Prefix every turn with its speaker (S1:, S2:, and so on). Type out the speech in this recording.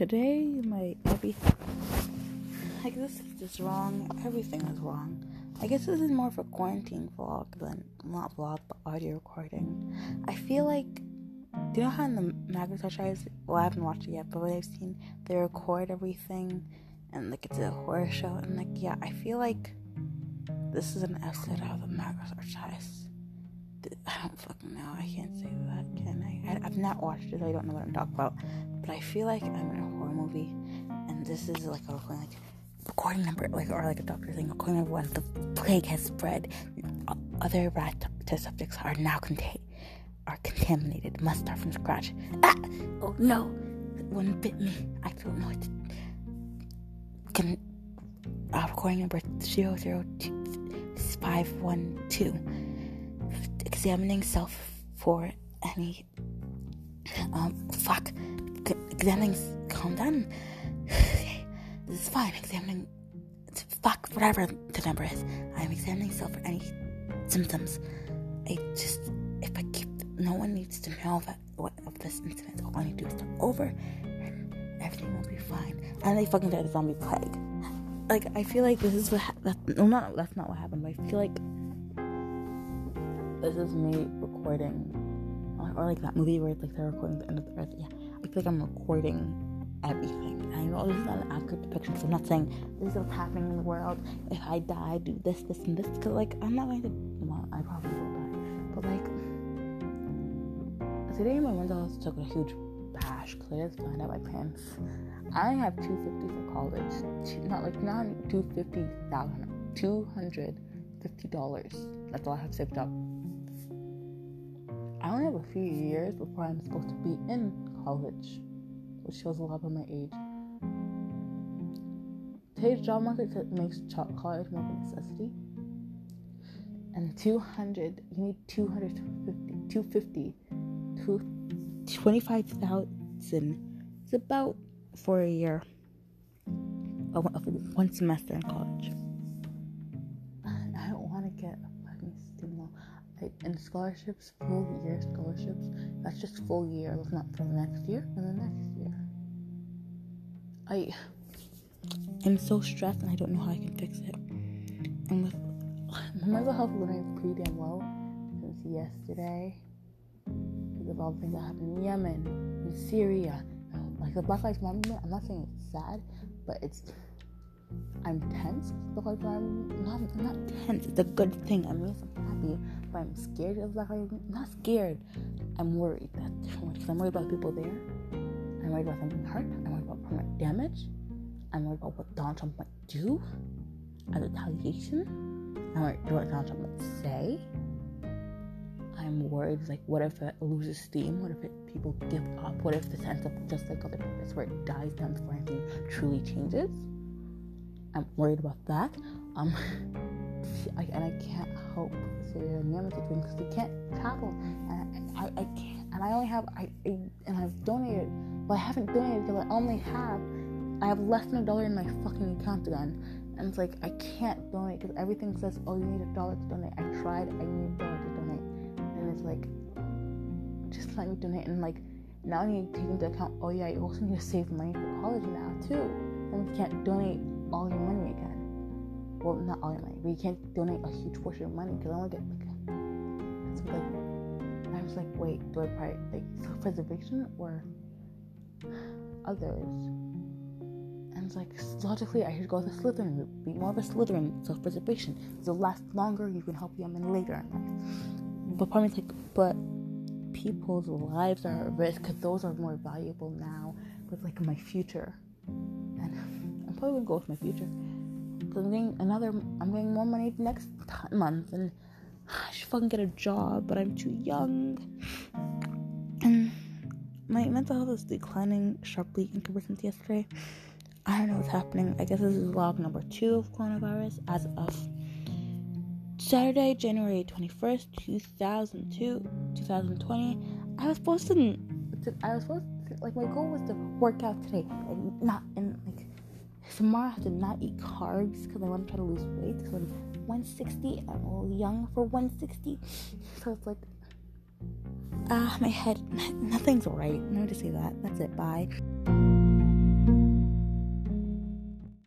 S1: today my every like this is just wrong. Everything is wrong. I guess this is more of a quarantine vlog than not vlog but audio recording. I feel like do you know how in the Magnus Archives well I haven't watched it yet, but what I've seen they record everything and like it's a horror show and like yeah, I feel like this is an episode of the Magnus Archives. I don't fucking know. I can't say that, can I? I? I've not watched it. I don't know what I'm talking about. But I feel like I'm in a horror movie, and this is like a recording, like recording number, like or like a doctor thing. Recording number one: the plague has spread. Other rat test subjects are now contained, are contaminated. Must start from scratch. Ah! Oh no! One bit me. I don't know what to. Can uh, recording number zero zero two five one two examining self for any um fuck examining calm down. This is fine examining fuck whatever the number is. I'm examining self for any symptoms. I just if i keep no one needs to know that what of this incident all i need to do is start over and everything will be fine. And they fucking died of zombie plague. Like i feel like this is what ha- that, no not that's not what happened but i feel like this is me recording, or like that movie where it's like they're recording the end of the earth. Yeah, I feel like I'm recording everything. I know this is not an accurate depiction, so I'm not saying this is what's happening in the world. If I die, do this, this, and this. Because like I'm not going to. Well, I probably will die, but like today, my mental just took a huge bash. Claire is fine out my pants. I have 250 for college. Not like not 250,000, 200 $50. That's all I have saved up. I only have a few years before I'm supposed to be in college, which shows a lot about my age. Today's job market makes college more of a necessity. And 200, you need 250, 250 25,000 is about for a year, uh, uh, one semester in college. And scholarships, full year scholarships, that's just full year. That's not for the next year and the next year. I I'm so stressed and I don't know how I can fix it. And with my mental health is running pretty damn low since yesterday because of all the things that happened in Yemen, in Syria. Like the Black Lives Matter movement, I'm not saying it's sad, but it's I'm tense because I'm not, I'm not tense. It's a good thing. I'm happy, but I'm scared of like I'm not scared. I'm worried. That's different because I'm worried about people there. I'm worried about them being hurt. I'm worried about permanent damage. I'm worried about what Donald Trump might do as retaliation. I'm worried about what Donald Trump might say. I'm worried like what if it loses steam? What if it, people give up? What if the sense of just like other places where it dies down before anything truly changes? I'm worried about that. Um, I, and I can't help Yemen situation because they can't travel, and I, I, can't. And I only have I, I, and I've donated. Well, I haven't donated because I only have I have less than a dollar in my fucking account again, and it's like I can't donate because everything says oh you need a dollar to donate. I tried, I need a dollar to donate, and it's like just let me donate. And like now I need to take into account oh yeah you also need to save money for college now too, and you can't donate all your money again. Well, not all your money, but you can't donate a huge portion of money because I to get like. Like, I was like, wait, do I prior like self-preservation or others? And it's like logically, I should go the Slytherin route, be more of a Slytherin self-preservation. It'll last longer. You can help them later in life. But part of like, but people's lives are at risk because those are more valuable now with like my future And I'm probably gonna go with my future. I'm getting another, I'm getting more money next month, and I should fucking get a job, but I'm too young. And my mental health is declining sharply in comparison to yesterday. I don't know what's happening. I guess this is log number two of coronavirus as of Saturday, January 21st, 2002, 2020. I was supposed to, I was supposed to, like, my goal was to work out today, and not in, like, tomorrow I have to not eat carbs because I want to try to lose weight because I'm 160 I'm a little young for 160 so it's like ah my head nothing's right. No to say that. That's it. Bye